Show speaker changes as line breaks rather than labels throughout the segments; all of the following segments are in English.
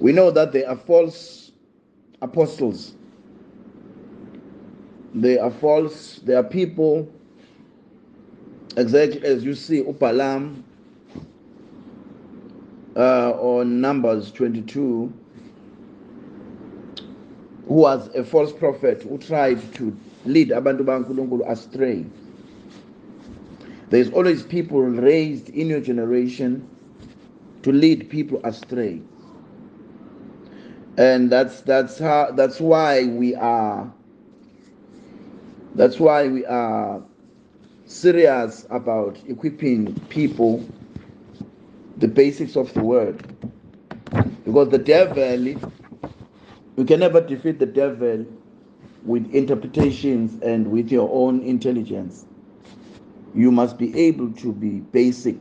We know that they are false apostles. They are false, there are people, exactly as you see Upalam uh, on Numbers 22, who was a false prophet who tried to lead abantu bankulunkulu astray. There's always people raised in your generation to lead people astray. And that's that's how that's why we are that's why we are serious about equipping people the basics of the word. Because the devil, you can never defeat the devil with interpretations and with your own intelligence. You must be able to be basic.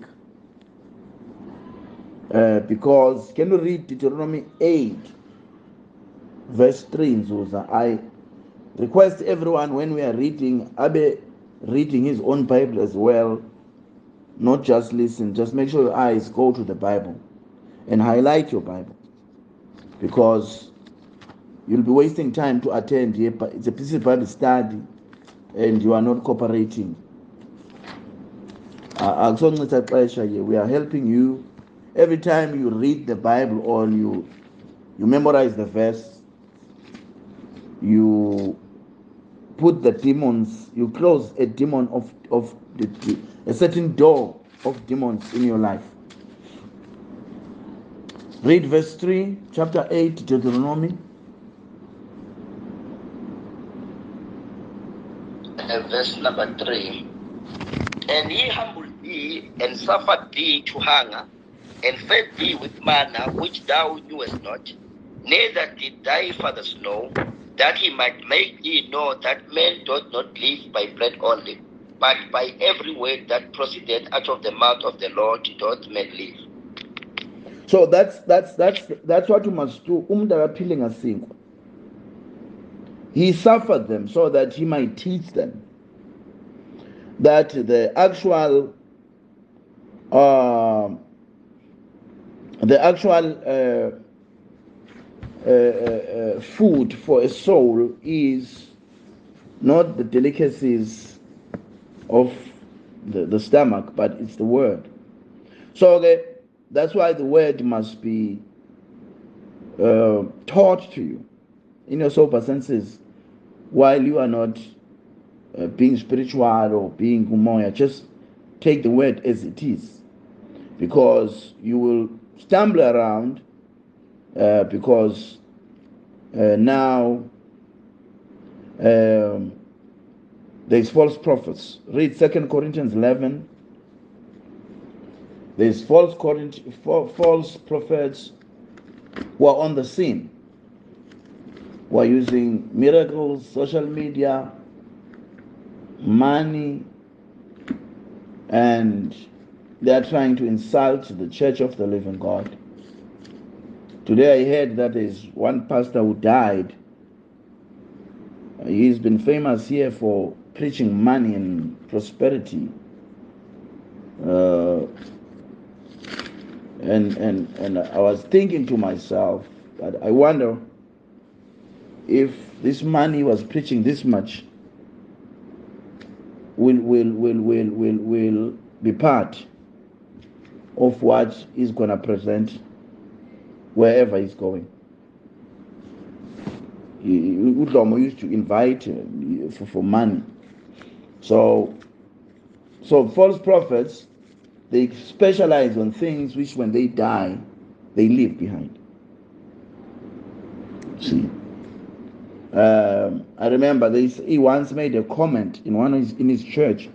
Uh, because can you read Deuteronomy 8, verse 3 Zuza? I request everyone when we are reading, Abe reading his own Bible as well, not just listen, just make sure your eyes go to the Bible and highlight your Bible. Because you'll be wasting time to attend here. It's a piece of Bible study and you are not cooperating. Uh, we are helping you every time you read the Bible or you you memorize the verse, you put the demons, you close a demon of, of the, a certain door of demons in your life. Read verse 3, chapter 8, Deuteronomy.
Uh, verse number 3. And he humbled thee and suffered thee to hunger, and fed thee with manna which thou knewest not, neither did thy fathers know, that he might make thee know that men doth not live by bread only, but by every word that proceedeth out of the mouth of the Lord doth men live.
So that's that's that's that's what you must do. Umntu He suffered them so that he might teach them that the actual uh, the actual uh, uh, uh, food for a soul is not the delicacies of the, the stomach, but it's the word. So okay, that's why the word must be uh, taught to you in your sober senses while you are not uh, being spiritual or being umoya, just take the word as it is. Because you will stumble around uh, because uh, now um, there's false prophets. Read Second Corinthians 11. There's false, false prophets who are on the scene, who are using miracles, social media, money, and they are trying to insult the church of the living God. Today I heard that there's one pastor who died. He's been famous here for preaching money and prosperity. Uh, and and and I was thinking to myself that I wonder if this money he was preaching this much will will will will will will be part of what he's gonna present wherever he's going. Udlomo used to invite for, for money. So so false prophets they specialize on things which when they die they leave behind. See. Um, I remember this, he once made a comment in one of his, in his church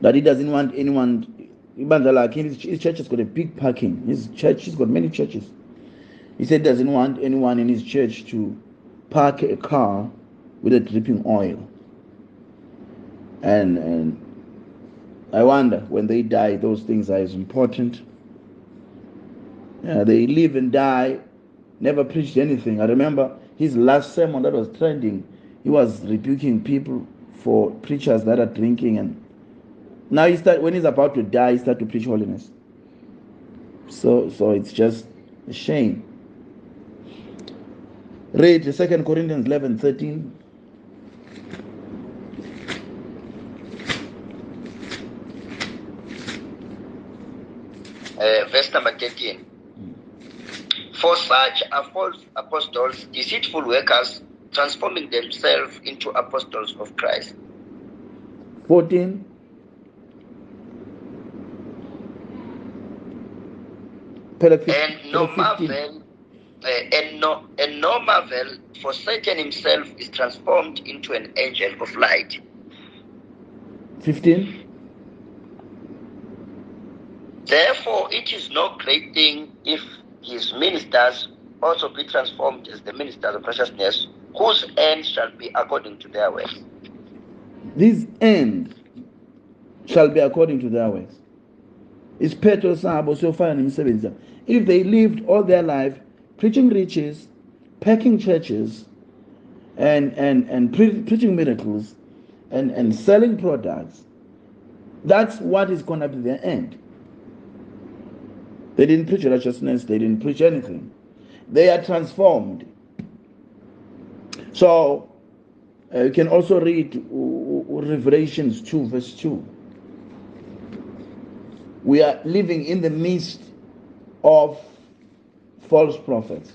that he doesn't want anyone. His, his church has got a big parking. His church he's got many churches. He said he doesn't want anyone in his church to park a car with a dripping oil. And and I wonder when they die, those things are as important. Yeah, they live and die, never preached anything. I remember his last sermon that was trending, he was rebuking people for preachers that are drinking and now he start when he's about to die, he start to preach holiness. So so it's just A shame. Read 2 Corinthians 11 13.
Uh, verse number 13. For such are false apostles, deceitful workers, transforming themselves into apostles of Christ.
14.
And no marvel, uh, and no and no marvel, for Satan himself is transformed into an angel of light.
15.
Therefore, it is no great thing if his ministers also be transformed as the ministers of righteousness, whose end shall be according to their works.
This end shall be according to their works. Nemisebenzi yabo if they lived all their life preaching riches packing churches and and and pre- preaching miracles and and selling products that's what is going to be their end. They didn't preach righteousness they didn't preach anything. They are transformed. So uh, you can also read uh, uh, revelations 2 verse 2 we are living in the midst of false prophets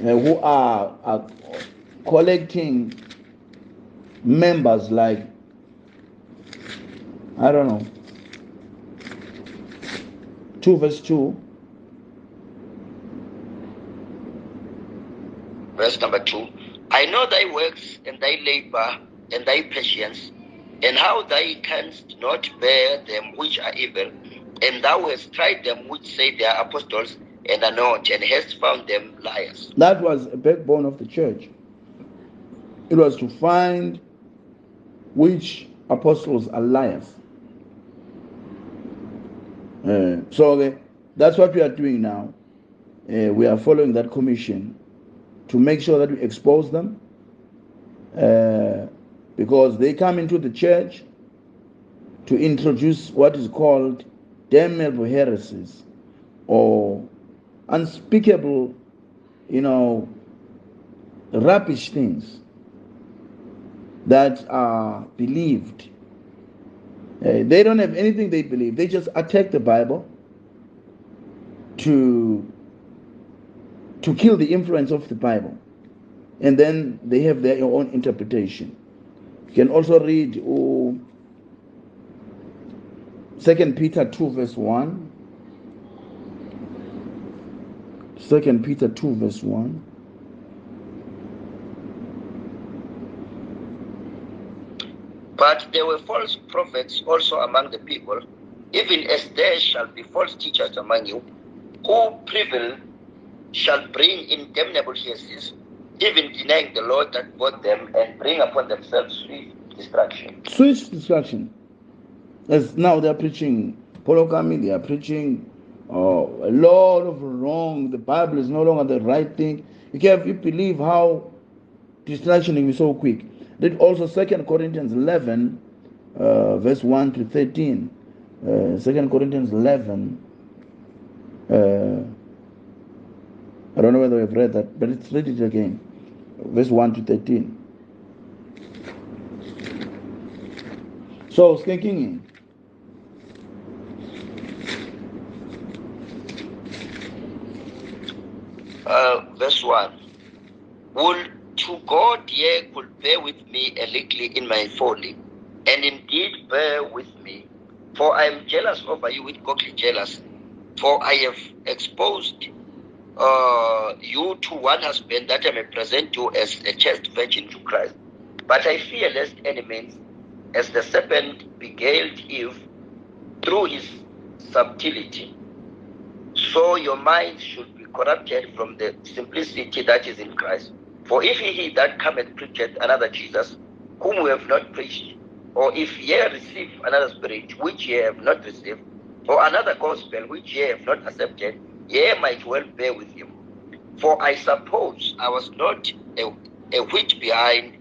uh, who are, are collecting members like I don't know 2 verse 2
Verse number two. I know thy works and thy labor and thy patience, and how thou canst not bear them which are evil, and thou hast tried them which say they are apostles and are not, and hast found them liars.
that was a backbone of the church. It was to find which apostles are liars. Uh, so uh, that's what we are doing now. Uh, we are following that commission to make sure that we expose them. Uh, because they come into the church to introduce what is called damnable heresies or unspeakable, you know, rubbish things that are believed. Uh, they don't have anything they believe. They just attack the Bible to to kill the influence of the Bible, and then they have their own interpretation. Can also read uh, Second Peter two verse one. Second Peter two verse one.
But there were false prophets also among the people, even as there shall be false teachers among you, who prevail shall bring in damnable heresies, even denying the Lord that bought them, and bring upon themselves swift destruction.
Switch destruction. As now they are preaching polygamy, they are preaching uh, a lot of wrong. The Bible is no longer the right thing. You can't you believe how destruction be so quick. Read also Second Corinthians 11, uh, verse 1 to 13. Uh, 2 Corinthians 11. Uh, I don't know whether we've read that, but let's read it again. Verse 1 to 13. So, skanking in.
Uh, verse 1. Would to God ye could bear with me a little in my folly, and indeed bear with me, for I am jealous over you with godly jealousy, for I have exposed uh, you to one husband that I may present you as a chaste virgin to Christ. But I fear lest any means, as the serpent beguiled Eve through his subtlety, so your minds should be corrupted from the simplicity that is in Christ. For if he that cometh preacheth another Jesus, whom we have not preached, or if ye receive another spirit which ye have not received, or another gospel which ye have not accepted, ye might well bear with him. For I suppose I was not a, a whit behind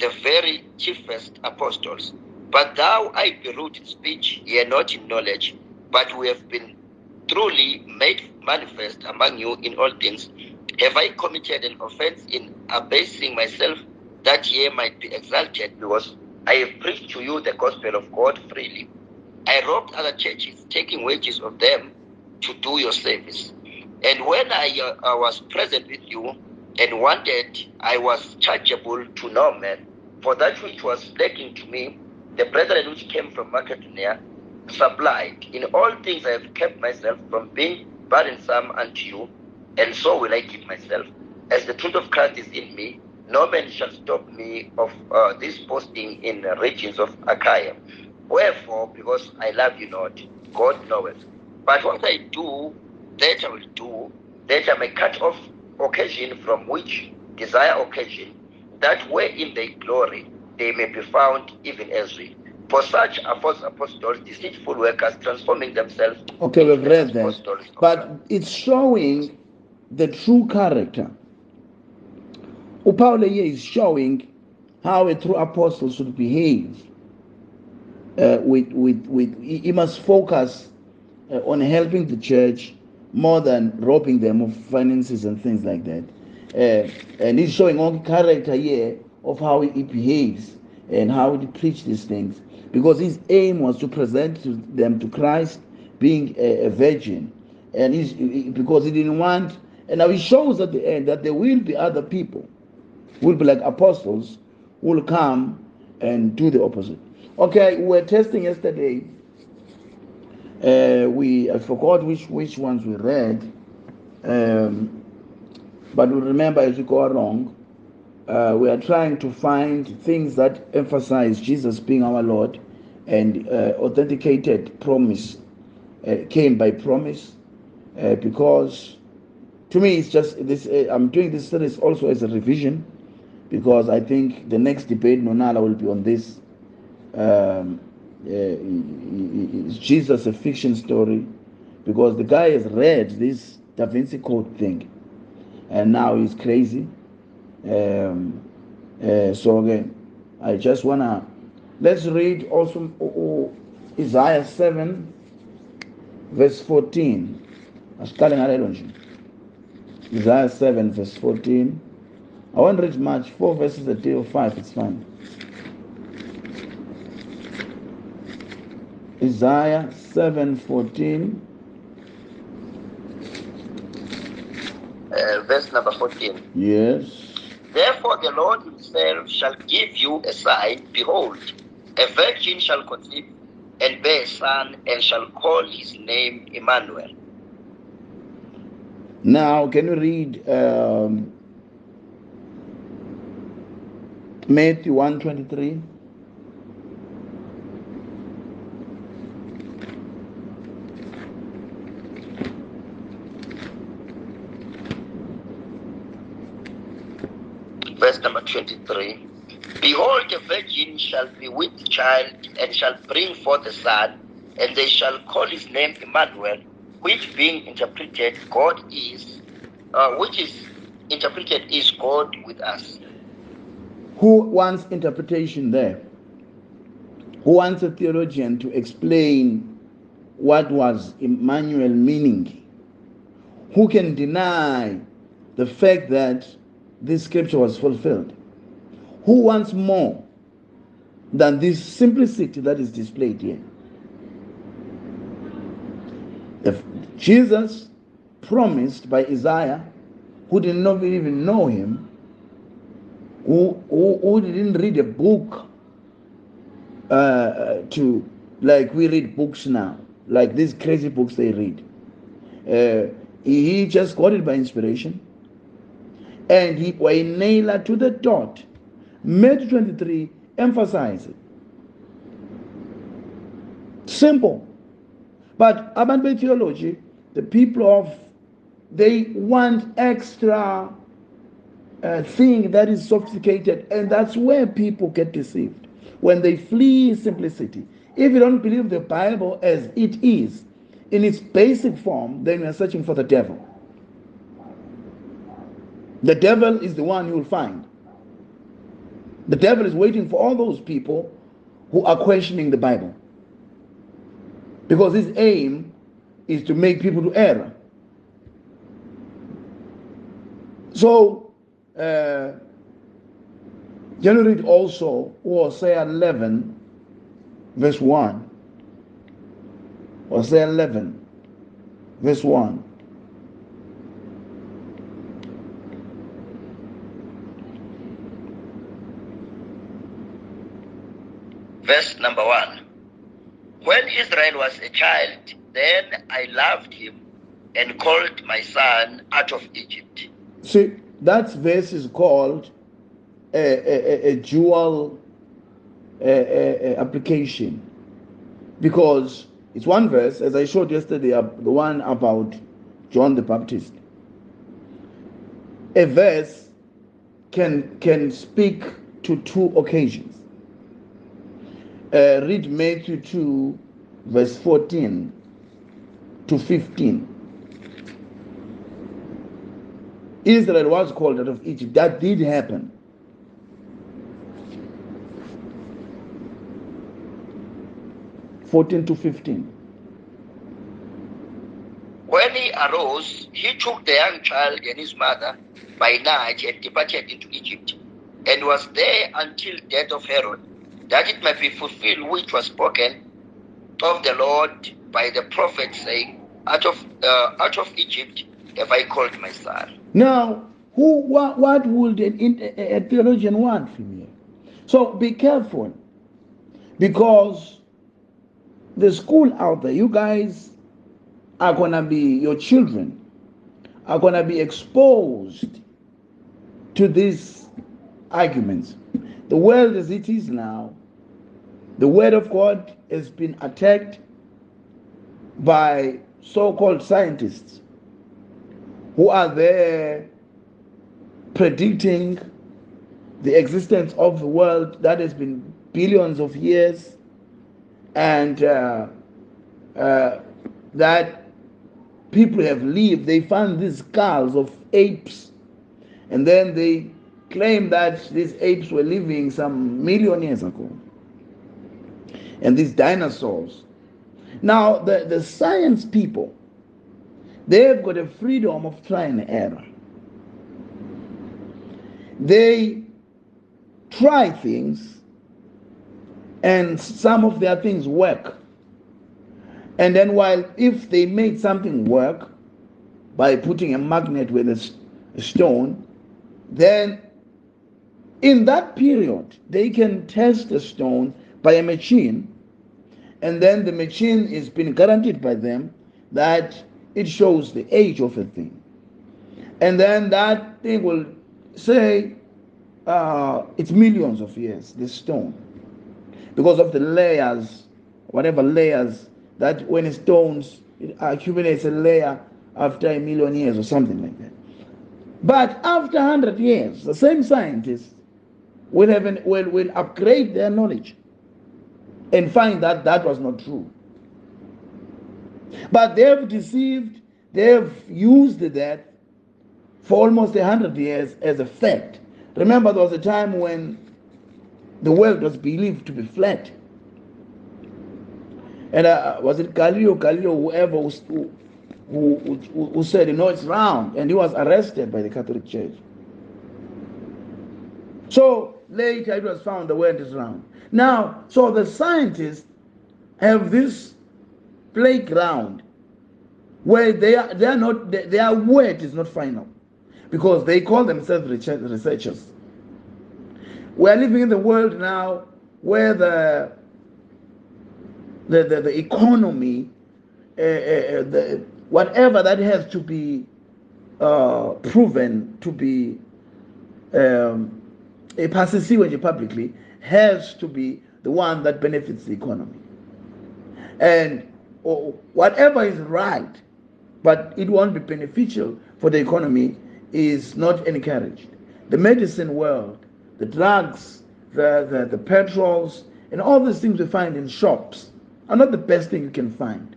the very chiefest apostles. But thou I be rude in speech, ye not in knowledge, but we have been truly made manifest among you in all things, have I committed an offense in abasing myself that ye might be exalted, because I have preached to you the gospel of God freely. I robbed other churches, taking wages of them to do your service. And when I, uh, I was present with you and wanted, I was chargeable to no man. For that which was lacking to me, the brethren which came from Macedonia supplied. In all things I have kept myself from being burdensome unto you, and so will I keep myself. As the truth of Christ is in me, no man shall stop me of uh, this posting in the regions of Achaia. Wherefore, because I love you not, God knoweth. But what I do, that I will do, that I may cut off occasion from which desire occasion, that way wherein they glory, they may be found even as we. For such are false apostles, deceitful workers, transforming themselves.
Okay, we've read that. But it's showing the true character. Upawule here is showing how a true apostle should behave. Uh, with, with, with, he must focus uh, on helping the church more than robbing them of finances and things like that. Uh, and he's showing all character here of how he behaves and how he preach these things. Because his aim was to present to them to Christ being a, a virgin. And he's because he didn't want, and now he shows at the end that there will be other people will be like apostles will come and do the opposite. Okay, we were testing yesterday. Uh, we I forgot which which ones we read, um, but we remember as we go along uh, we are trying to find things that emphasize Jesus being our Lord and uh, authenticated promise uh, came by promise uh, because to me it's just this uh, I'm doing this series also as a revision because I think the next debate Nonala will be on this um, uh, Jesus a fiction story because the guy has read this Da Vinci Code thing and now he's crazy um, uh, so again, I just wanna let's read also oh, oh, Isaiah 7, verse 14. Isaiah 7, verse 14. I won't read much, four verses a day or five, it's fine. Isaiah 7:14.
Uh, verse number 14.
Yes.
Therefore, the Lord Himself shall give you a sign. Behold, a virgin shall conceive and bear a son, and shall call his name Emmanuel.
Now, can you read um, Matthew
123? 23. Behold, a virgin shall be with child and shall bring forth a son, and they shall call his name Emmanuel, which being interpreted, God is, uh, which is interpreted is God with us.
Who wants interpretation there? Who wants a theologian to explain what was Emmanuel meaning? Who can deny the fact that this scripture was fulfilled. Who wants more than this simplicity that is displayed here? If Jesus promised by Isaiah, who did not even know him, who, who, who didn't read a book uh, to, like we read books now, like these crazy books they read. Uh, he just got it by inspiration and he nailed it to the dot. Matthew 23 emphasizes Simple. But about theology, the people of they want extra uh, thing that is sophisticated, and that's where people get deceived when they flee simplicity. If you don't believe the Bible as it is in its basic form, then you are searching for the devil. The devil is the one you will find. The devil is waiting for all those people who are questioning the Bible. Because his aim is to make people to err. So, uh, you read also Hosea 11, verse 1? Hosea 11, verse 1.
Verse number one. When Israel was a child, then I loved him and called my son out of Egypt.
See, that verse is called a, a, a dual a, application because it's one verse, as I showed yesterday, the one about John the Baptist. A verse can can speak to two occasions. Uh, read Matthew 2, verse 14 to 15. Israel was called out of Egypt. That did happen. Fourteen to fifteen.
When he arose, he took the young child and his mother by night and departed into Egypt, and was there until death of Herod, that it might be fulfilled which was spoken of the Lord by the prophet, saying, Out of uh, out of Egypt have I called my son.
Now, who what, what would a, a theologian want from you? So be careful, because the school out there, you guys are gonna be your children are gonna be exposed to these arguments. The world as it is now the Word of God has been attacked by so called scientists who are there predicting the existence of the world that has been billions of years and uh, uh, that people have lived. They found these skulls of apes and then they claim that these apes were living some million years ago and these dinosaurs. Now, the, the science people, they've got a freedom of trying and error. They try things, and some of their things work. And then, while if they made something work by putting a magnet with a, a stone, then in that period, they can test the stone by a machine and then the machine is being guaranteed by them that it shows the age of a thing. And then that thing will say uh, it's millions of years, this stone, because of the layers, whatever layers, that when stones, it accumulates a layer after a million years or something like that. But after 100 years, the same scientists will, have an, will, will upgrade their knowledge and find that that was not true. But they've deceived, they've used that for almost a hundred years as a fact. Remember, there was a time when the world was believed to be flat. And uh, was it Galileo, Galileo, whoever who, who, who, who said, you know, it's round, and he was arrested by the Catholic Church. So later it was found the world is round. Now, so the scientists have this playground where they are, they are not, they, their word is not final because they call themselves researchers. We are living in the world now where the the, the, the economy, uh, uh, the, whatever that has to be uh, proven to be um, a passé publicly has to be the one that benefits the economy. And whatever is right, but it won't be beneficial for the economy, is not encouraged. The medicine world, the drugs, the, the, the petrols, and all these things we find in shops are not the best thing you can find.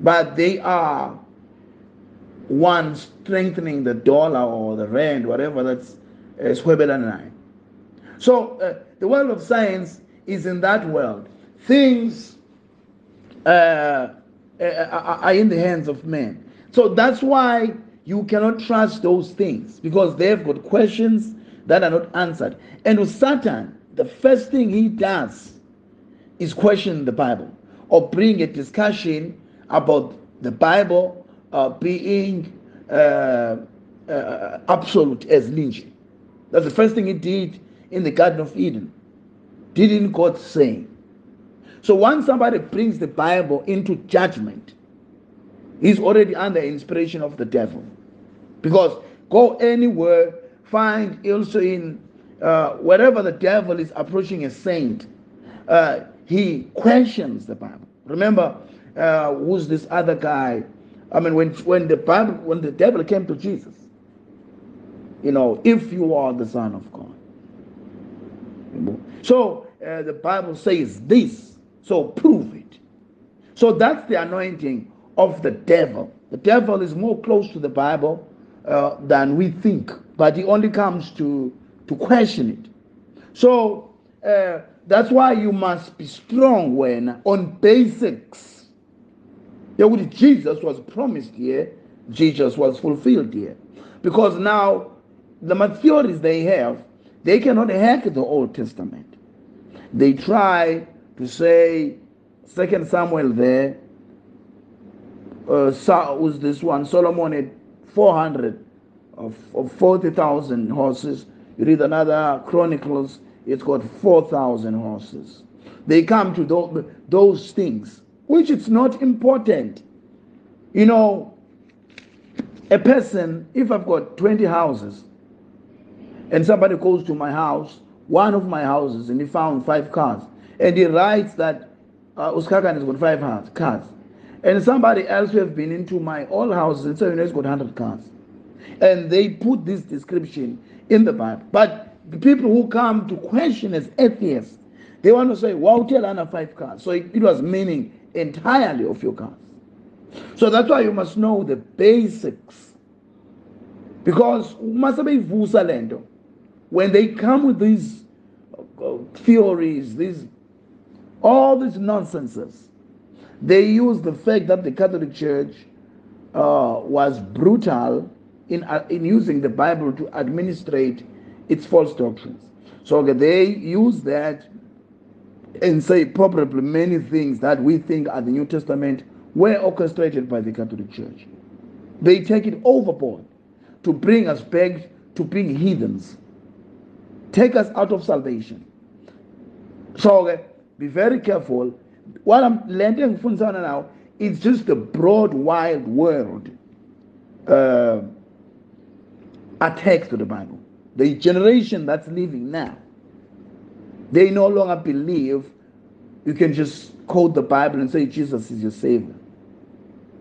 But they are one strengthening the dollar or the rand, whatever that's uh, Swebel So uh, the world of science is in that world. Things uh, uh, uh, are in the hands of men. So that's why you cannot trust those things because they've got questions that are not answered. And with Satan, the first thing he does is question the Bible or bring a discussion about the Bible uh, being uh, uh, absolute as lynching. That's the first thing he did in the Garden of Eden. Didn't God say? So once somebody brings the Bible into judgment, he's already under inspiration of the devil. Because go anywhere, find also in uh, wherever the devil is approaching a saint, uh, he questions the Bible. Remember, uh, who's this other guy? I mean, when when the Bible, when the devil came to Jesus, you know, if you are the Son of God. So uh, the Bible says this, so prove it. So that's the anointing of the devil. The devil is more close to the Bible uh, than we think, but he only comes to to question it. So uh, that's why you must be strong when on basics. Yeah, Jesus was promised here, Jesus was fulfilled here. Because now the theories they have, they cannot hack the Old Testament. They try to say, Second Samuel there, uh, was this one, Solomon had 400 of, of 40,000 horses. You read another Chronicles, it's got 4,000 horses. They come to those, those things, which it's not important. You know, a person, if I've got 20 houses, and somebody goes to my house, one of my houses, and he found five cars, and he writes that uh, uSikhakhane has got five cars, and somebody else who have been into my old houses and say, you know, he's got 100 cars. And they put this description in the Bible. But the people who come to question as atheists, they want to say, wow, tell Anna five cars. So it, it was meaning entirely of your cars. So that's why you must know the basics. Because when they come with these uh, theories, these all these nonsenses, they use the fact that the Catholic Church uh, was brutal in, uh, in using the Bible to administrate its false doctrines. So they use that and say probably many things that we think are the New Testament were orchestrated by the Catholic Church. They take it overboard to bring us back to being heathens, take us out of salvation. So be very careful. What I'm learning from now is just the broad, wide world. Uh, attached to the Bible. The generation that's living now, they no longer believe you can just quote the Bible and say Jesus is your Savior.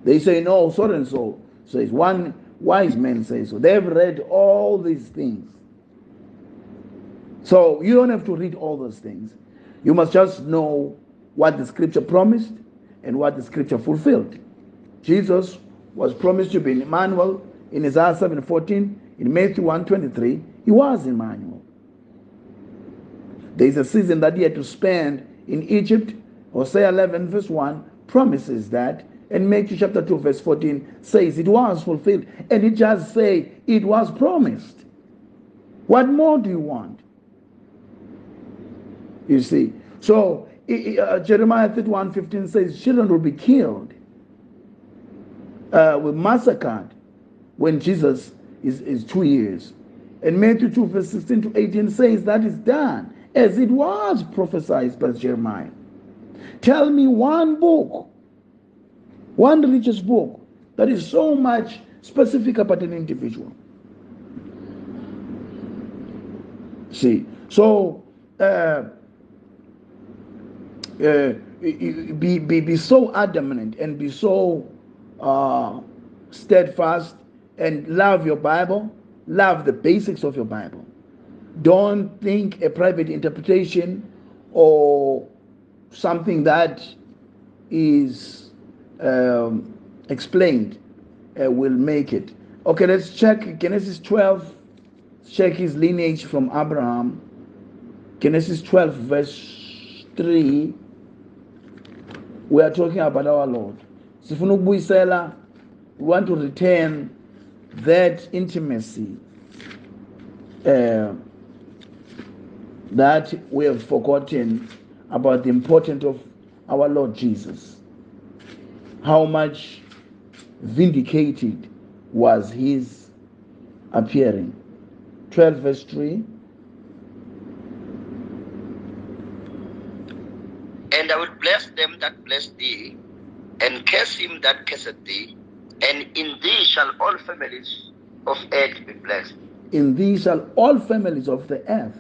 They say, no, so and so says. One wise man says so. They've read all these things. So you don't have to read all those things. You must just know what the scripture promised and what the scripture fulfilled. Jesus was promised to be in Emmanuel in Isaiah 7 14 in Matthew 1:23, he was Emmanuel. There is a season that he had to spend in Egypt. Hosea 11, verse 1 promises that. And Matthew chapter 2, verse 14 says it was fulfilled. And it just say it was promised. What more do you want? You see. So uh, Jeremiah 31, 15 says children will be killed, uh, will massacred when Jesus is, is two years. And Matthew 2, verse 16 to 18 says that is done as it was prophesied by Jeremiah. Tell me one book, one religious book that is so much specific about an individual. See, so uh, uh, be, be, be so adamant and be so uh, steadfast and love your Bible, love the basics of your Bible. Don't think a private interpretation or something that is um, explained uh, will make it. Okay, let's check Genesis 12. Check his lineage from Abraham. Genesis 12, verse 3. We are talking about our Lord. we want to return that intimacy uh, that we have forgotten about the importance of our Lord Jesus. How much vindicated was his appearing. 12 verse 3.
And I will bless that bless thee, and curse him that curseth thee, and in thee shall all families of earth be blessed.
In thee shall all families of the earth.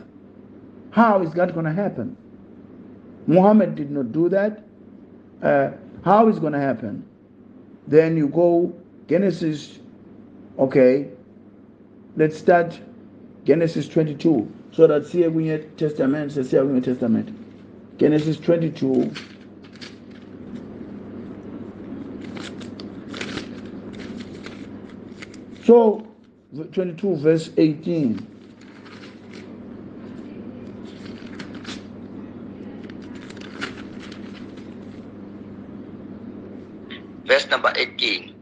How is that going to happen? Muhammad did not do that. Uh, how is going to happen? Then you go Genesis, okay, let's start Genesis 22. So we have Testament, we Testament. Genesis 22. So 22 verse 18.
Verse number 18.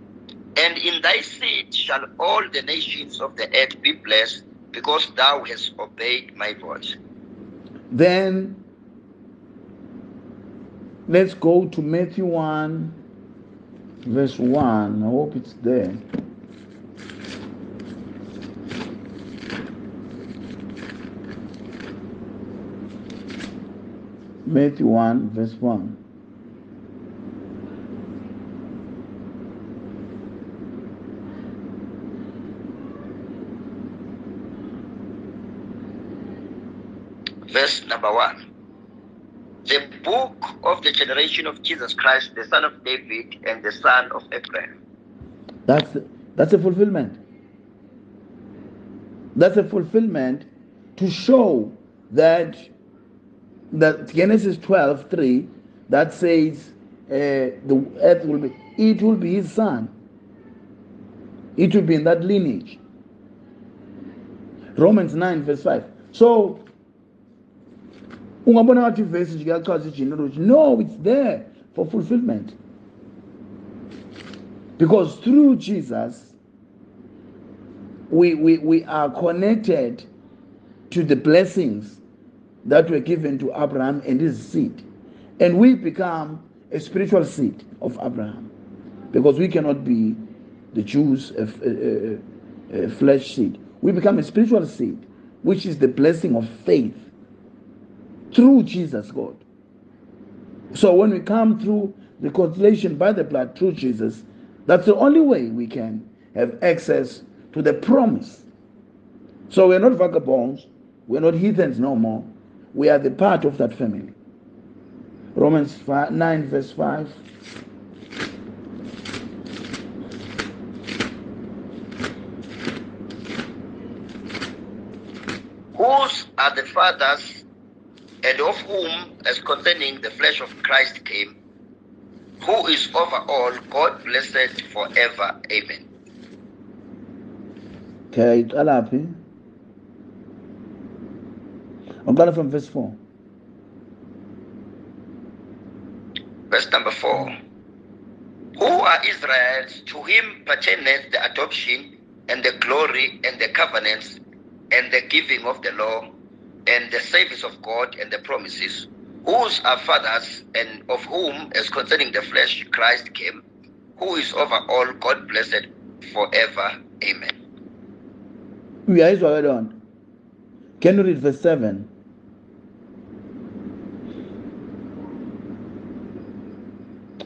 And in thy seed shall all the nations of the earth be blessed, because thou hast obeyed my voice.
Then let's go to Matthew 1, verse 1. I hope it's there. Matthew 1, verse 1.
Verse number 1. The book of the generation of Jesus Christ, the son of David and the son of Abraham.
That's that's a fulfillment. That's a fulfillment to show that that Genesis 12, 3, that says uh, the earth will be, it will be his son. It will be in that lineage. Romans 9, verse 5. So, ungabona ngathi ivesi nje kuyachaza igenealogy no it's there for fulfillment because through jesus we, we, we are connected to the blessings that were given to Abraham and his seed. And we become a spiritual seed of Abraham because we cannot be the Jews, a, a, a, flesh seed. We become a spiritual seed, which is the blessing of faith through Jesus, God. So when we come through reconciliation by the blood through Jesus, that's the only way we can have access to the promise. So we're not vagabonds, we're not heathens no more we are the part of that family. Romans 5, 9, verse 5.
Whose are the fathers, and of whom, as concerning the flesh of Christ came, who is over all, God blessed forever. Amen.
Okay. I'm going to from verse 4.
Verse number 4. Who are Israelites? To him pertaineth the adoption and the glory and the covenants and the giving of the law and the service of God and the promises, whose are fathers and of whom, as concerning the flesh, Christ came, who is over all, God blessed forever. Amen.
We are Israel. Can you read verse 7?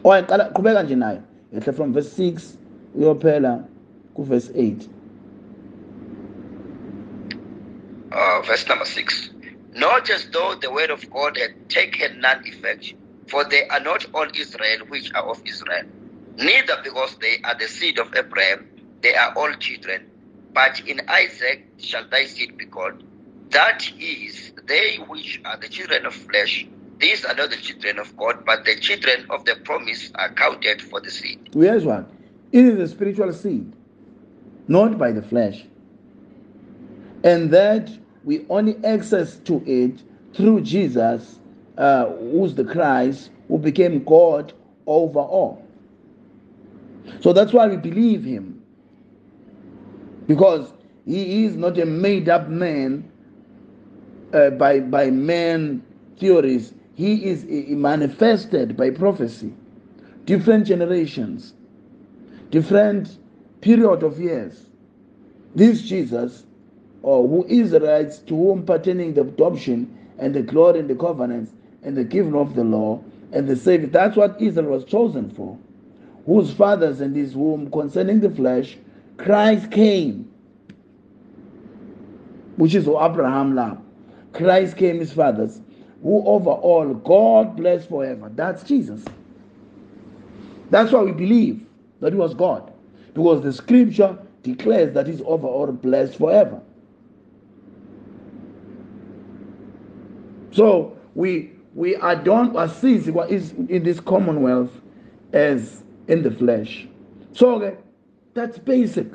Owaqala qhubeka nje nayo yehle from verse 6 uyophela kuverse 8
uh, verse number 6 not as though the word of god had taken none effect for they are not all israel which are of israel neither because they are the seed of abraham they are all children. But in isaac shall thy seed be called. That is they which are the children of flesh these are not the children of God, but the children of the promise are counted for the seed.
Here's one. It is a spiritual seed, not by the flesh. And that we only access to it through Jesus, uh, who's the Christ, who became God over all. So that's why we believe him. Because he is not a made up man uh, by, by man theories. He is uh, manifested by prophecy. Different generations, different period of years. This Jesus, or who Israelites to whom pertaining the adoption and the glory and the covenants and the giving of the law and the Savior. That's what Israel was chosen for. Whose fathers in this womb concerning the flesh, Christ came, which is Abraham love. Christ came his fathers, who over all God bless forever. That's Jesus. That's why we believe that he was God. Because the scripture declares that he's over all blessed forever. So we we adorn assist what is in this commonwealth as in the flesh. So okay, that's basic.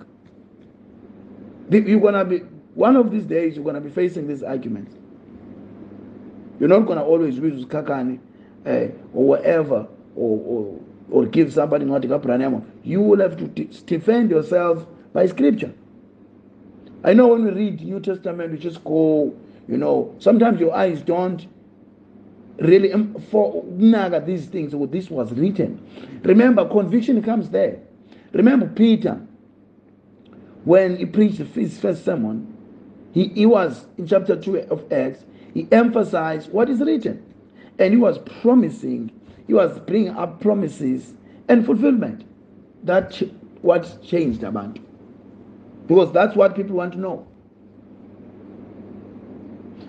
You're gonna be one of these days you're gonna be facing this argument. You're not gonna always use kakani uh, or whatever or, or or give somebody not pranayama. You will have to defend yourself by scripture. I know when we read New Testament, we just go, you know, sometimes your eyes don't really um, for naga these things or this was written remember conviction comes there remember peter when he preached his first sermon he, he was in chapter 2 of acts he emphasized what is written and he was promising he was bringing up promises and fulfillment that what changed about because that's what people want to know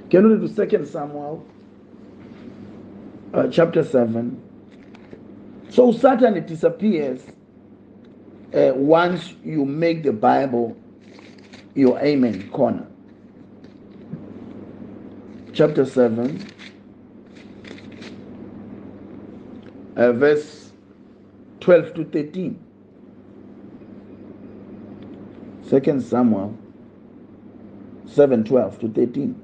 can we read the second samuel uh, chapter 7. So Satan disappears uh, once you make the Bible your amen corner. Chapter 7, uh, verse 12 to 13. Second Samuel 7 12 to 13.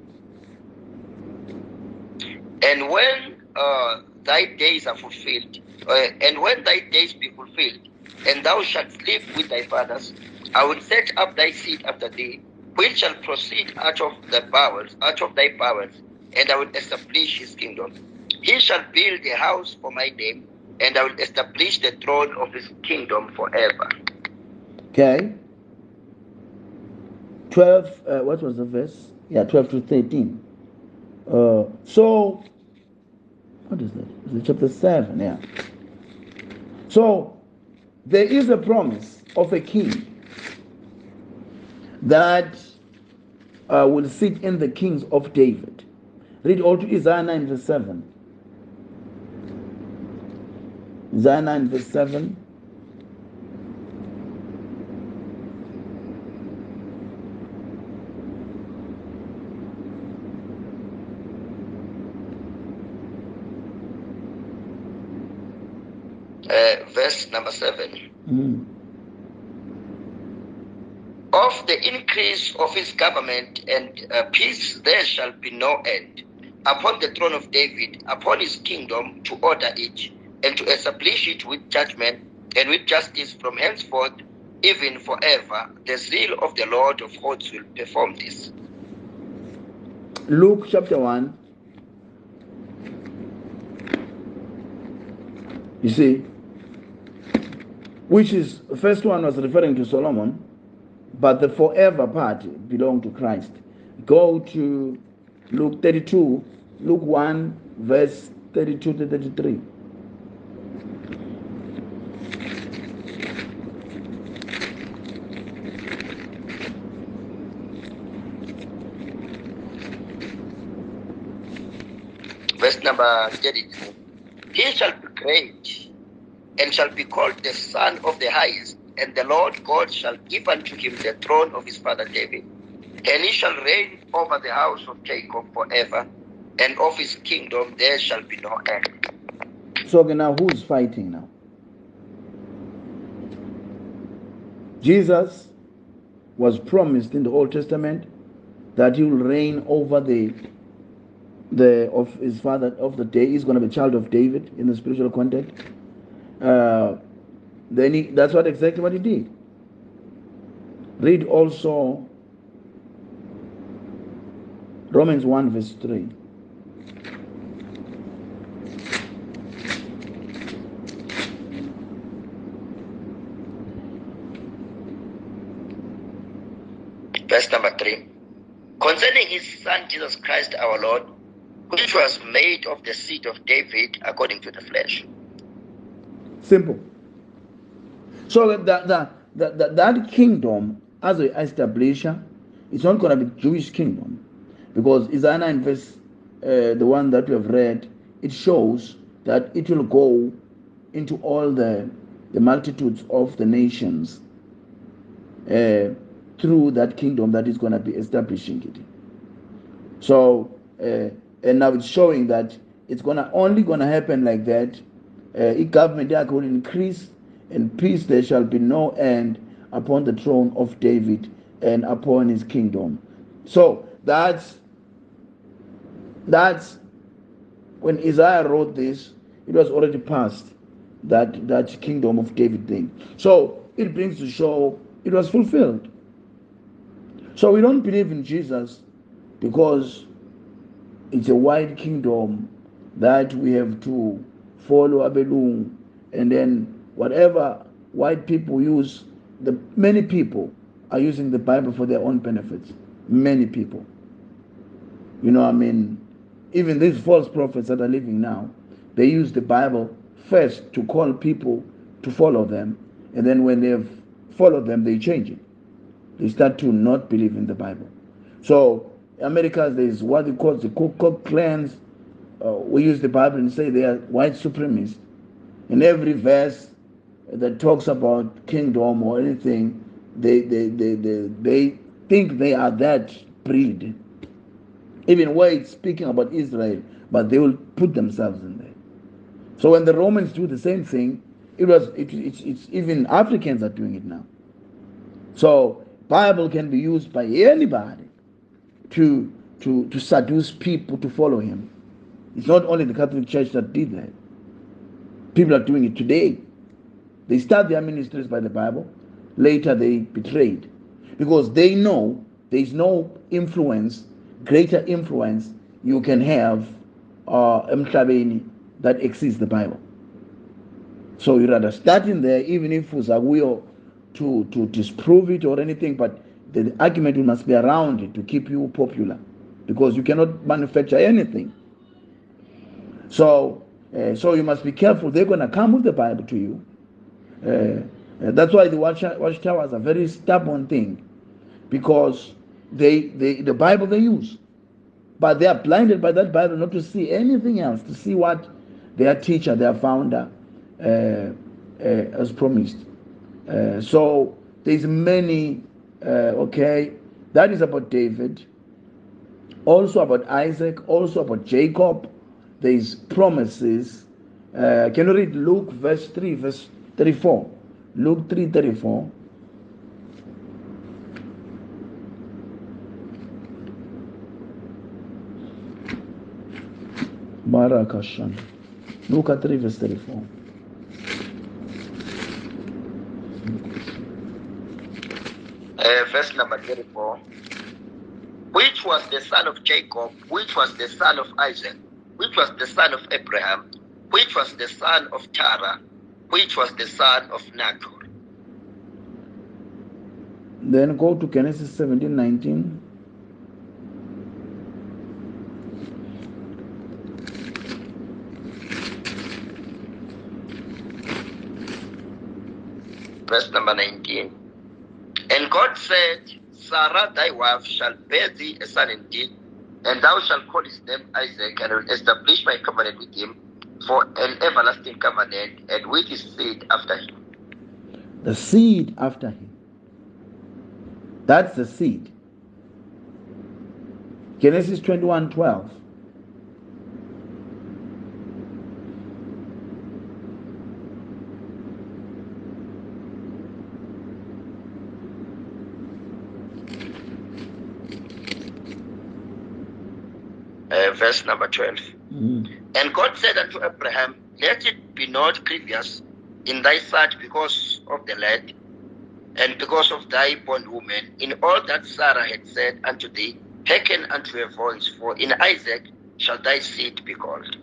And when uh, thy days are fulfilled, uh, and when thy days be fulfilled, and thou shalt live with thy fathers, I will set up thy seed after thee, which shall proceed out of the bowels, out of thy bowels, and I will establish his kingdom. He shall build a house for my name, and I will establish the throne of his kingdom forever.
Okay. 12, uh, what was the verse? Yeah, 12 to 13. Uh, so what is that? Is it chapter 7? Yeah. So there is a promise of a king that uh, will sit in the kings of David. Read all to Isaiah 9 verse 7. Isaiah 9 verse 7.
verse number 7.
Mm.
Of the increase of his government and uh, peace there shall be no end. Upon the throne of David, upon his kingdom, to order it, and to establish it with judgment and with justice from henceforth, even forever. The zeal of the Lord of hosts will perform this.
Luke chapter 1. You see, which is the first one was referring to Solomon, but the forever part belonged to Christ. Go to Luke 32, Luke 1, verse 32 to 33.
Verse number 32. He shall be great and shall be called the Son of the Highest. And the Lord God shall give unto him the throne of his father David. And he shall reign over the house of Jacob forever, and of his kingdom there shall be no end.
So now who's fighting now? Jesus was promised in the Old Testament that he will reign over the the of his father of the day. He's going to be child of David in the spiritual context. Uh, then he, that's what exactly what he did. Read also Romans 1 verse 3.
Verse number 3. Concerning his son Jesus Christ our Lord, which was made of the seed of David according to the flesh.
Simple. So that that that, that, that kingdom as a establisher, it's not going to be Jewish kingdom, because Isaiah 9 verse uh, the one that we have read, it shows that it will go into all the the multitudes of the nations uh, through that kingdom that is going to be establishing it. So uh, and now it's showing that it's gonna only gonna happen like that. Uh, government there will increase, and peace there shall be no end upon the throne of David and upon his kingdom. So that's that's when Isaiah wrote this, it was already past that that kingdom of David thing. So it brings to show it was fulfilled. So we don't believe in Jesus because it's a wide kingdom that we have to follow abelung and then whatever white people use the many people are using the bible for their own benefits. Many people. You know i mean? Even these false prophets that are living now they use the bible first to call people to follow them and then when they've followed them they change it they start to not believe in the bible so America, there's what they call the Ku Klux Klans. Uh, we use the Bible and say they are white supremacists. In every verse that talks about kingdom or anything, they, they, they, they, they think they are that breed. Even where it's speaking about Israel, but they will put themselves in there. So when the Romans do the same thing, it was it, it's, it's even Africans are doing it now. So Bible can be used by anybody to, to, to seduce people to follow him. It's not only the Catholic Church that did that. People are doing it today. They start their ministries by the Bible. Later they betrayed. Because they know there is no influence, greater influence you can have uh, that exceeds the Bible. So you rather start in there, even if will to, to disprove it or anything, but the argument must be around it to keep you popular because you cannot manufacture anything. So, uh, so you must be careful. They're going to come with the Bible to you. Uh, uh, that's why the watch, watchtower is a very stubborn thing because they, they the Bible they use, but they are blinded by that Bible not to see anything else, to see what their teacher, their founder, uh, uh, has promised. Uh, so there's many uh, okay, that is about David. Also about Isaac, also about Jacob. There is promises. Uh, can you read Luke verse 3, verse 34? Luke 3 34. Barakashan. Luke 3 verse 34.
Uh, verse number 34. Which was the son of Jacob, which was the son of Isaac, which was the son of Abraham, which was the son of Terah, which was the son of Nahor.
Then go to Genesis 17 19.
Verse number 19. And God said, Sarah thy wife shall bear thee a son indeed, and thou shalt call his name Isaac, and will establish my covenant with him for an everlasting covenant, and with his seed after him.
The seed after him. That's the seed. Genesis 21 12.
Verse number 12. Mm. And God said unto Abraham, Let it be not grievous in thy sight because of the lad, and because of thy bondwoman, in all that Sarah had said unto thee, hearken unto her voice, for in Isaac shall thy seed be called.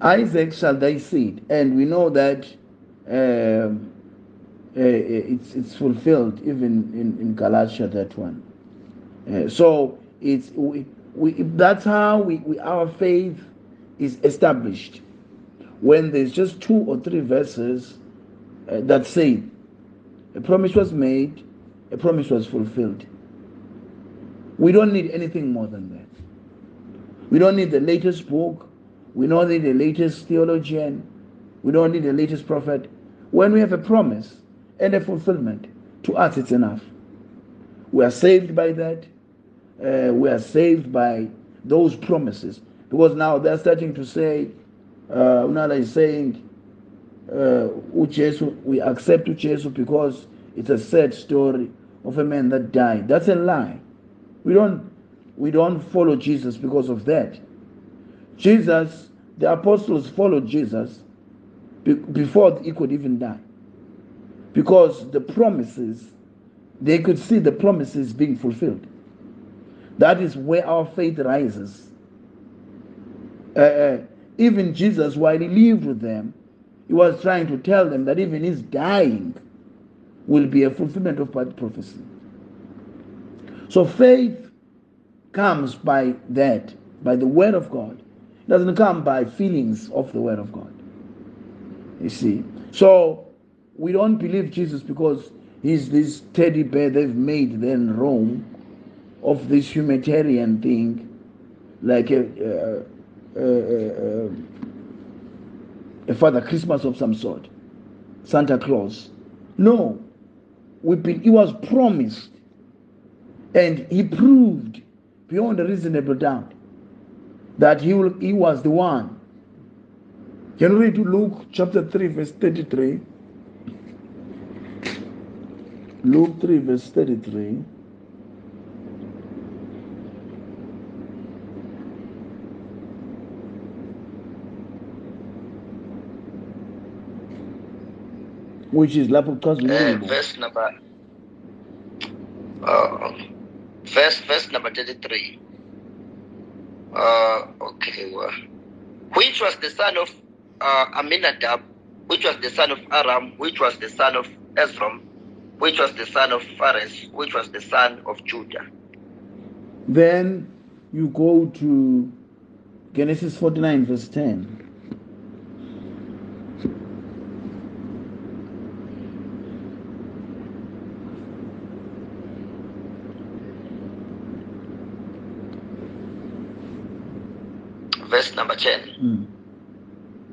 Isaac shall thy seed, and we know that uh, uh, it's it's fulfilled even in, in Galatia that one. Uh, so it's we, we that's how we, we our faith is established when there's just two or three verses uh, that say a promise was made, a promise was fulfilled. We don't need anything more than that. We don't need the latest book. We don't need the latest theologian. We don't need the latest prophet. When we have a promise and a fulfillment, to us it's enough. We are saved by that. Uh, we are saved by those promises. Because now they're starting to say, uh, Unala is saying, uh, we accept Uchesu because it's a sad story of a man that died. That's a lie. We don't we don't follow Jesus because of that. Jesus, the apostles followed Jesus before he could even die. Because the promises, they could see the promises being fulfilled. That is where our faith rises. Uh, uh, even Jesus, while he lived with them, he was trying to tell them that even his dying will be a fulfillment of prophecy. So faith comes by that, by the word of God. It doesn't come by feelings of the word of God. You see. So we don't believe Jesus because he's this teddy bear they've made then Rome of this humanitarian thing, like a, a, a, a Father Christmas of some sort, Santa Claus. No, we've been, he was promised, and he proved beyond a reasonable doubt that he, will, he was the one. Can we read Luke chapter 3, verse 33? Luke 3, verse 33. Which is lapho
uh, verse number uh, verse verse number 33 uh, okay well, which was the son of uh, Aminadab which was the son of Aram which was the son of Esrom which was the son of Phares, which was the son of Judah.
Then you go to Genesis 49, verse 10.
Verse number 10. Mm.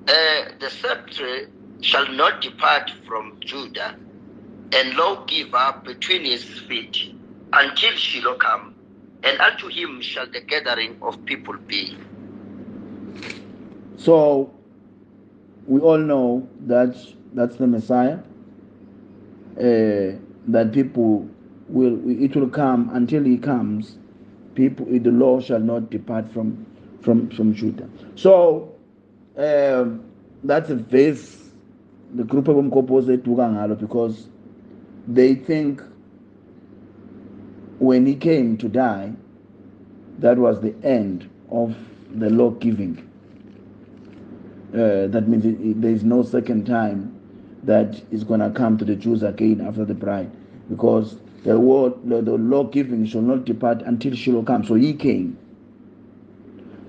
Uh, the scepter shall not depart from Judah, and law give up between his feet until Shiloh come, and unto him shall the gathering of people be.
So we all know that that's the Messiah. Uh, that people will it will come until he comes. People the law shall not depart from from from Judah. So um, that's a verse the group of them composite because they think when he came to die, that was the end of the law giving. Uh, that means there is no second time that is going to come to the Jews again after the bride, because the word, the, the law giving shall not depart until Shiloh comes. So he came.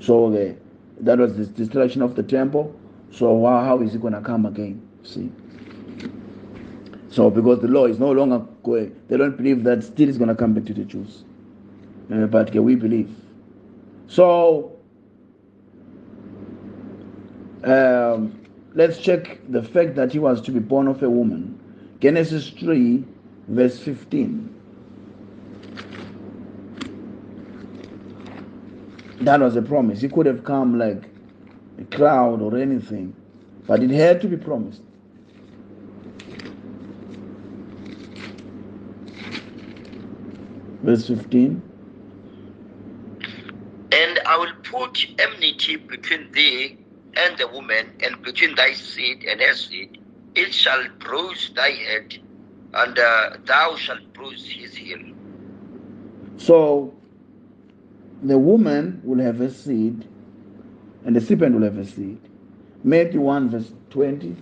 So the, that was the destruction of the temple. So how, is it going to come again? See. So because the law is no longer going, they don't believe that still is going to come back to the Jews. Uh, but we believe. So um, let's check the fact that he was to be born of a woman. Genesis 3, verse 15. That was a promise. He could have come like a cloud or anything, but it had to be promised. Verse 15.
And I will put enmity between thee and the woman, and between thy seed and her seed, it shall bruise thy head, and uh, thou shalt bruise his heel.
So the woman will have a seed, and the serpent will have a seed. Matthew 1, verse 20.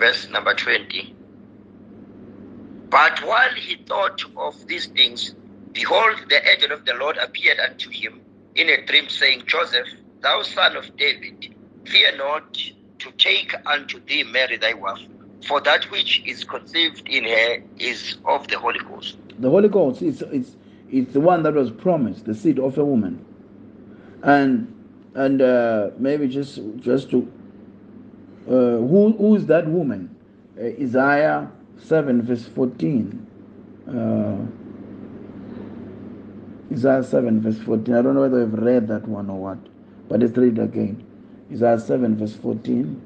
verse number 20. But while he thought of these things, behold, the angel of the Lord appeared unto him in a dream, saying, Joseph, thou son of David, fear not to take unto thee Mary thy wife, for that which is conceived in her is of the Holy Ghost.
The Holy Ghost is it's it's the one that was promised, the seed of a woman, and and uh, maybe just just to uh, who who is that woman? Uh, Isaiah seven verse fourteen. Isaiah 7, verse 14. I don't know whether I've read that one or what, but let's read it again. Isaiah 7, verse 14.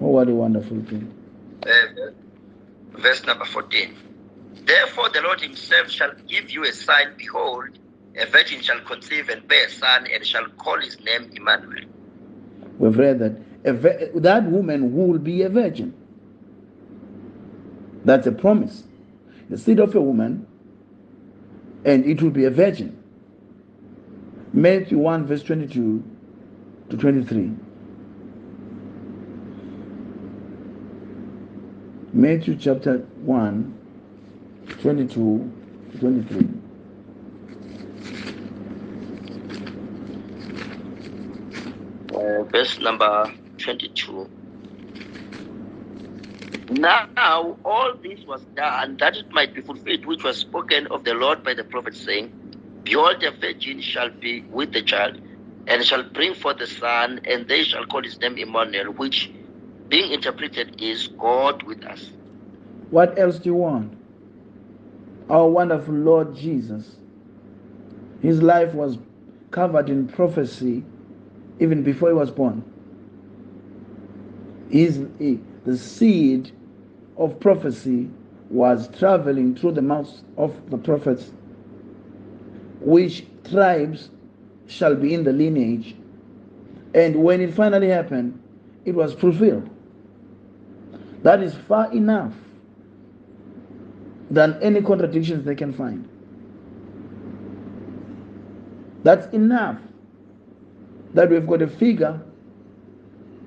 Oh, what a wonderful thing.
Uh, verse number 14. Therefore, the Lord Himself shall give you a sign. Behold, a virgin shall conceive and bear a son, and shall call his name Emmanuel.
We've read that that woman will be a virgin. That's a promise. The seed of a woman, and it will be a virgin. Matthew 1, verse 22 to 23. Matthew chapter 1, 22 to 23.
Uh, verse number 22. Now all this was done that it might be fulfilled, which was spoken of the Lord by the prophet, saying, Behold, a virgin shall be with the child, and shall bring forth a son, and they shall call his name Emmanuel, which, being interpreted, is God with us.
What else do you want? Our wonderful Lord Jesus. His life was covered in prophecy even before he was born is the seed of prophecy was traveling through the mouths of the prophets, which tribes shall be in the lineage. And when it finally happened, it was fulfilled. That is far enough than any contradictions they can find. That's enough that we've got a figure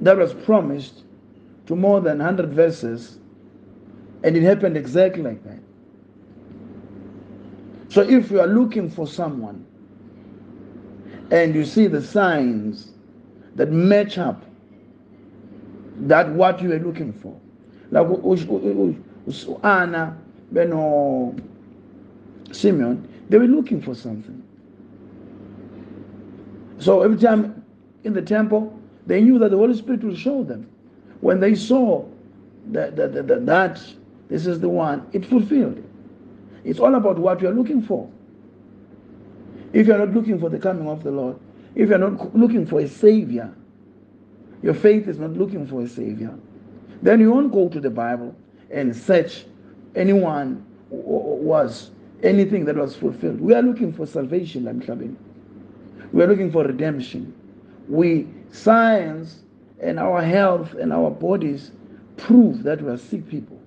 that was promised to more than 100 verses, and it happened exactly like that. So if you are looking for someone and you see the signs that match up that what you are looking for, like Anna, Beno, Simeon, they were looking for something. So every time in the temple, they knew that the Holy Spirit will show them when they saw that, that, that, that this is the one, it fulfilled. It's all about what you are looking for. If you are not looking for the coming of the Lord, if you are not looking for a Savior, your faith is not looking for a Savior, then you won't go to the Bible and search anyone was anything that was fulfilled. We are looking for salvation, We are looking for redemption. We science and our health and our bodies prove that we are sick people.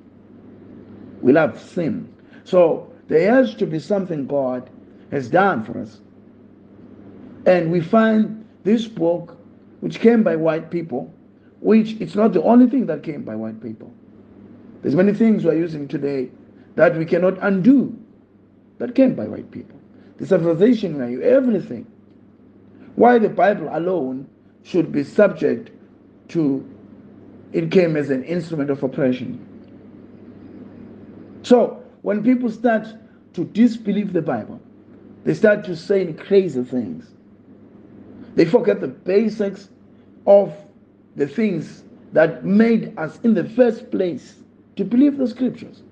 We love sin. So there has to be something God has done for us. And we find this book, which came by white people, which it's not the only thing that came by white people. There's many things we're using today that we cannot undo that came by white people. The civilization we everything. Why the Bible alone should be subject to it came as an instrument of oppression. So when people start to disbelieve the Bible, they start to say crazy things. They forget the basics of the things that made us in the first place to believe the scriptures.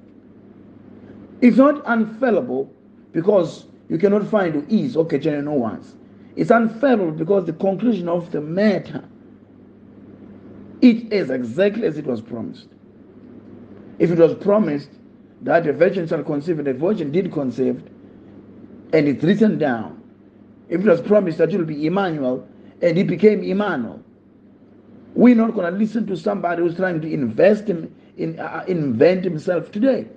It's not unfallible because you cannot find is okay, no ones. It's unfallible because the conclusion of the matter it is exactly as it was promised. If it was promised that a virgin shall conceive, and a virgin did conceive, and it's written down. If it was promised that will be Emmanuel, and he became Emmanuel, we're not going to listen to somebody who's trying to invest in, in uh, invent himself today.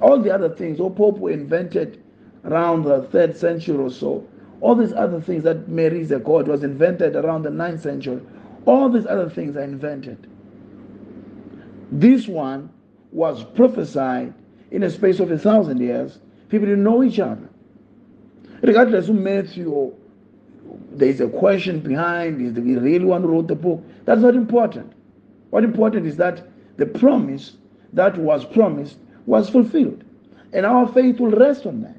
All the other things, all Pope invented around the third century or so. All these other things that Mary's God was invented around the ninth century. All these other things are invented. This one was prophesied in a space of a thousand years. People didn't know each other. Regardless of Matthew, there is a question behind, is the really one who wrote the book? That's not important. What important is that the promise that was promised was fulfilled. And our faith will rest on that.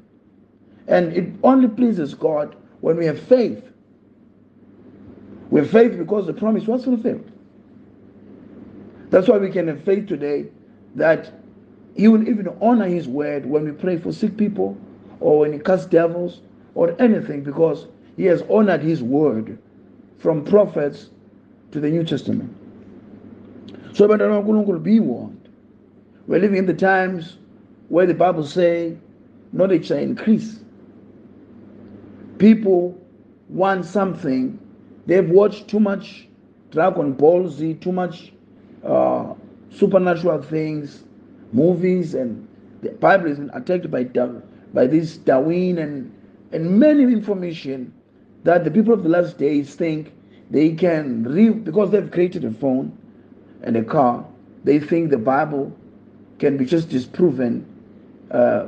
And it only pleases God when we have faith we faith because the promise was fulfilled. That's why we can have faith today that He will even honor His word when we pray for sick people or when He casts devils or anything because He has honored His word from prophets to the New Testament. So, be warned. We're living in the times where the Bible says knowledge shall increase. People want something They've watched too much Dragon Ball Z, too much uh, supernatural things, movies, and the Bible is attacked by by this Darwin and and many information that the people of the last days think they can read because they've created a phone and a car. They think the Bible can be just disproven uh,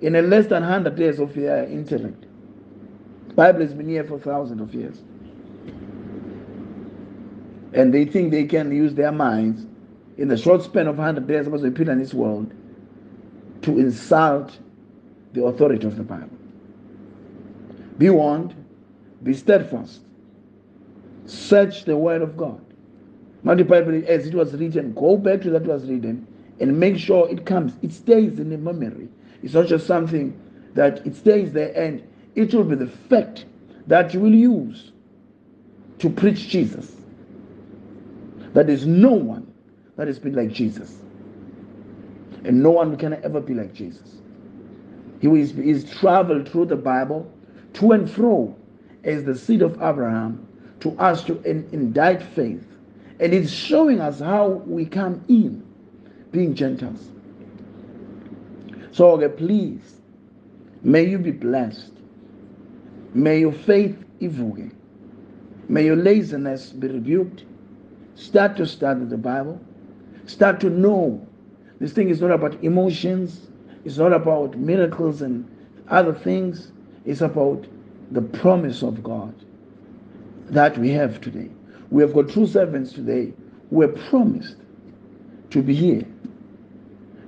in a less than hundred years of their intellect. Bible has been here for thousands of years and they think they can use their minds in the short span of 100 days supposed be in this world to insult the authority of the Bible. Be warned, be steadfast, search the word of God. Bible as it was written, go back to that was written and make sure it comes, it stays in the memory. It's not just something that it stays there and it will be the fact that you will use to preach Jesus. That is no one that has been like Jesus. And no one can ever be like Jesus. He is, he's traveled through the Bible to and fro as the seed of Abraham to us to in, indict faith. And it's showing us how we come in being Gentiles. So, okay, please, may you be blessed. May your faith evolve. May your laziness be rebuked. Start to study the Bible. Start to know. This thing is not about emotions. It's not about miracles and other things. It's about the promise of God that we have today. We have got true servants today who are promised to be here.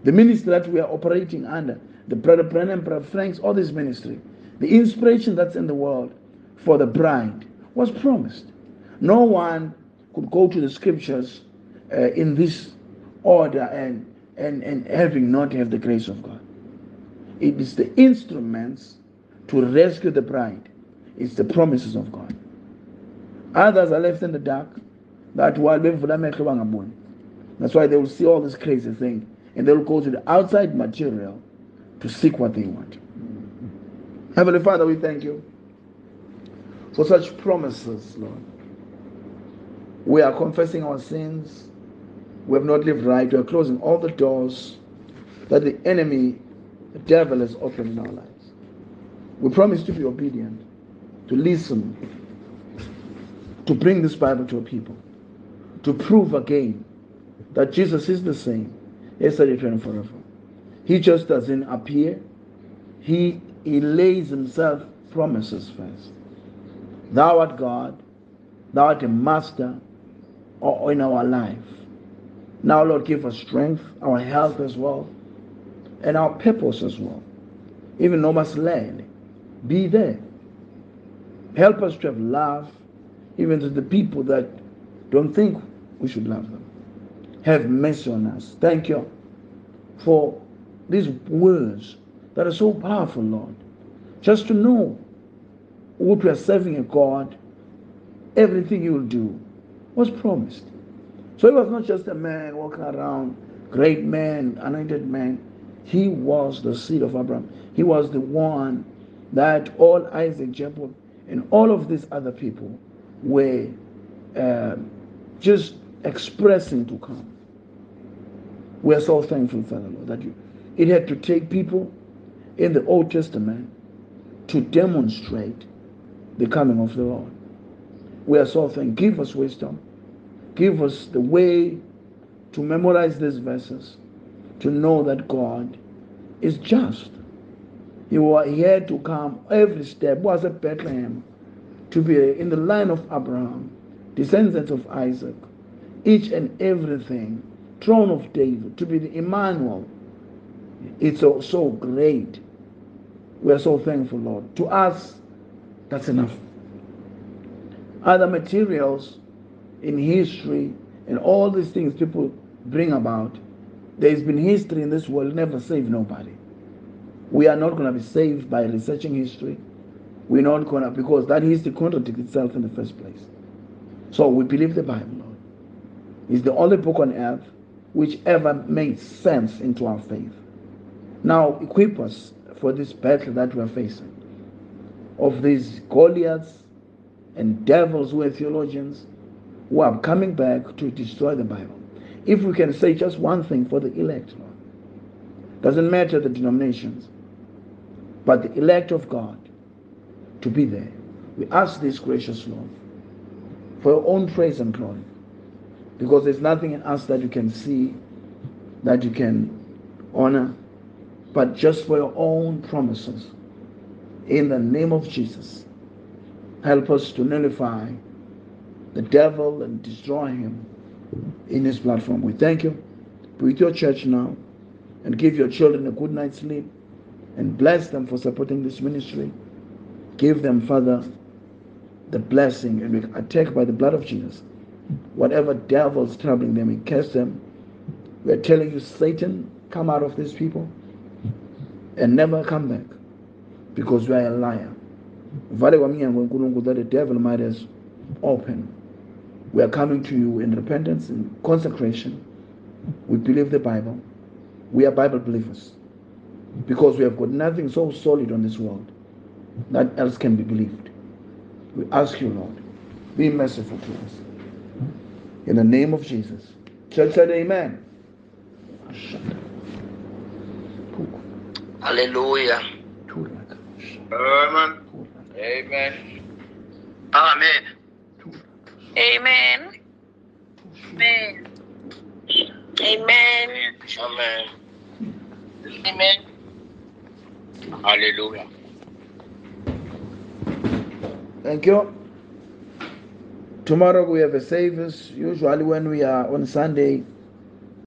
The ministry that we are operating under, the Brother Branham, Brother Franks, all this ministry, the inspiration that's in the world for the bride was promised. No one could go to the scriptures uh, in this order and, and, and having not have the grace of God. It is the instruments to rescue the bride. It's the promises of God. Others are left in the dark. That while That's why they will see all this crazy thing and they will go to the outside material to seek what they want. Heavenly Father, we thank you for such promises, Lord. We are confessing our sins. We have not lived right. We are closing all the doors that the enemy, the devil, has opened in our lives. We promise to be obedient, to listen, to bring this Bible to a people, to prove again that Jesus is the same yesterday, today, and forever. He just doesn't appear. He, he lays himself promises first. Thou art God, thou art a master, or in our life. Now, Lord, give us strength, our health as well, and our purpose as well. Even no must land. Be there. Help us to have love, even to the people that don't think we should love them. Have mercy on us. Thank you for these words that are so powerful, Lord. Just to know what we are serving a God, everything you will do was promised. So he was not just a man walking around, great man, anointed man. He was the seed of Abraham. He was the one that all Isaac, Jacob, and all of these other people were uh, just expressing to come. We are so thankful, Father Lord, that you, it had to take people in the Old Testament to demonstrate the coming of the Lord. We are so thankful. Give us wisdom. Give us the way to memorize these verses, to know that God is just. He was here to come every step, was at Bethlehem, to be in the line of Abraham, descendants of Isaac, each and everything, throne of David, to be the Emmanuel. It's so, so great. We are so thankful, Lord. To us, that's enough. Other materials in history and all these things people bring about, there's been history in this world never saved nobody. We are not going to be saved by researching history. We're not going to, because that history contradicts itself in the first place. So we believe the Bible, Lord. It's the only book on earth which ever made sense into our faith. Now, equip us for this battle that we're facing of these Goliaths and devils who are theologians who are coming back to destroy the Bible. If we can say just one thing for the elect, Lord, doesn't matter the denominations, but the elect of God to be there. We ask this, gracious Lord, for your own praise and glory, because there's nothing in us that you can see, that you can honor, but just for your own promises. In the name of Jesus, help us to nullify the devil and destroy him in his platform. We thank you. Be with your church now and give your children a good night's sleep and bless them for supporting this ministry. Give them, Father, the blessing and we attack by the blood of Jesus. Whatever devil's troubling them, we cast them. We are telling you, Satan, come out of these people and never come back because you are a liar. That the devil might as open we are coming to you in repentance and consecration. We believe the Bible. We are Bible believers because we have got nothing so solid on this world that else can be believed. We ask you, Lord, be merciful to us. In the name of Jesus. Church said, Amen.
Hallelujah.
Amen. Amen.
Amen.
Amen. Amen. Amen.
Amen. Amen. Hallelujah.
Thank you. Tomorrow we have a service. Usually when we are on Sunday,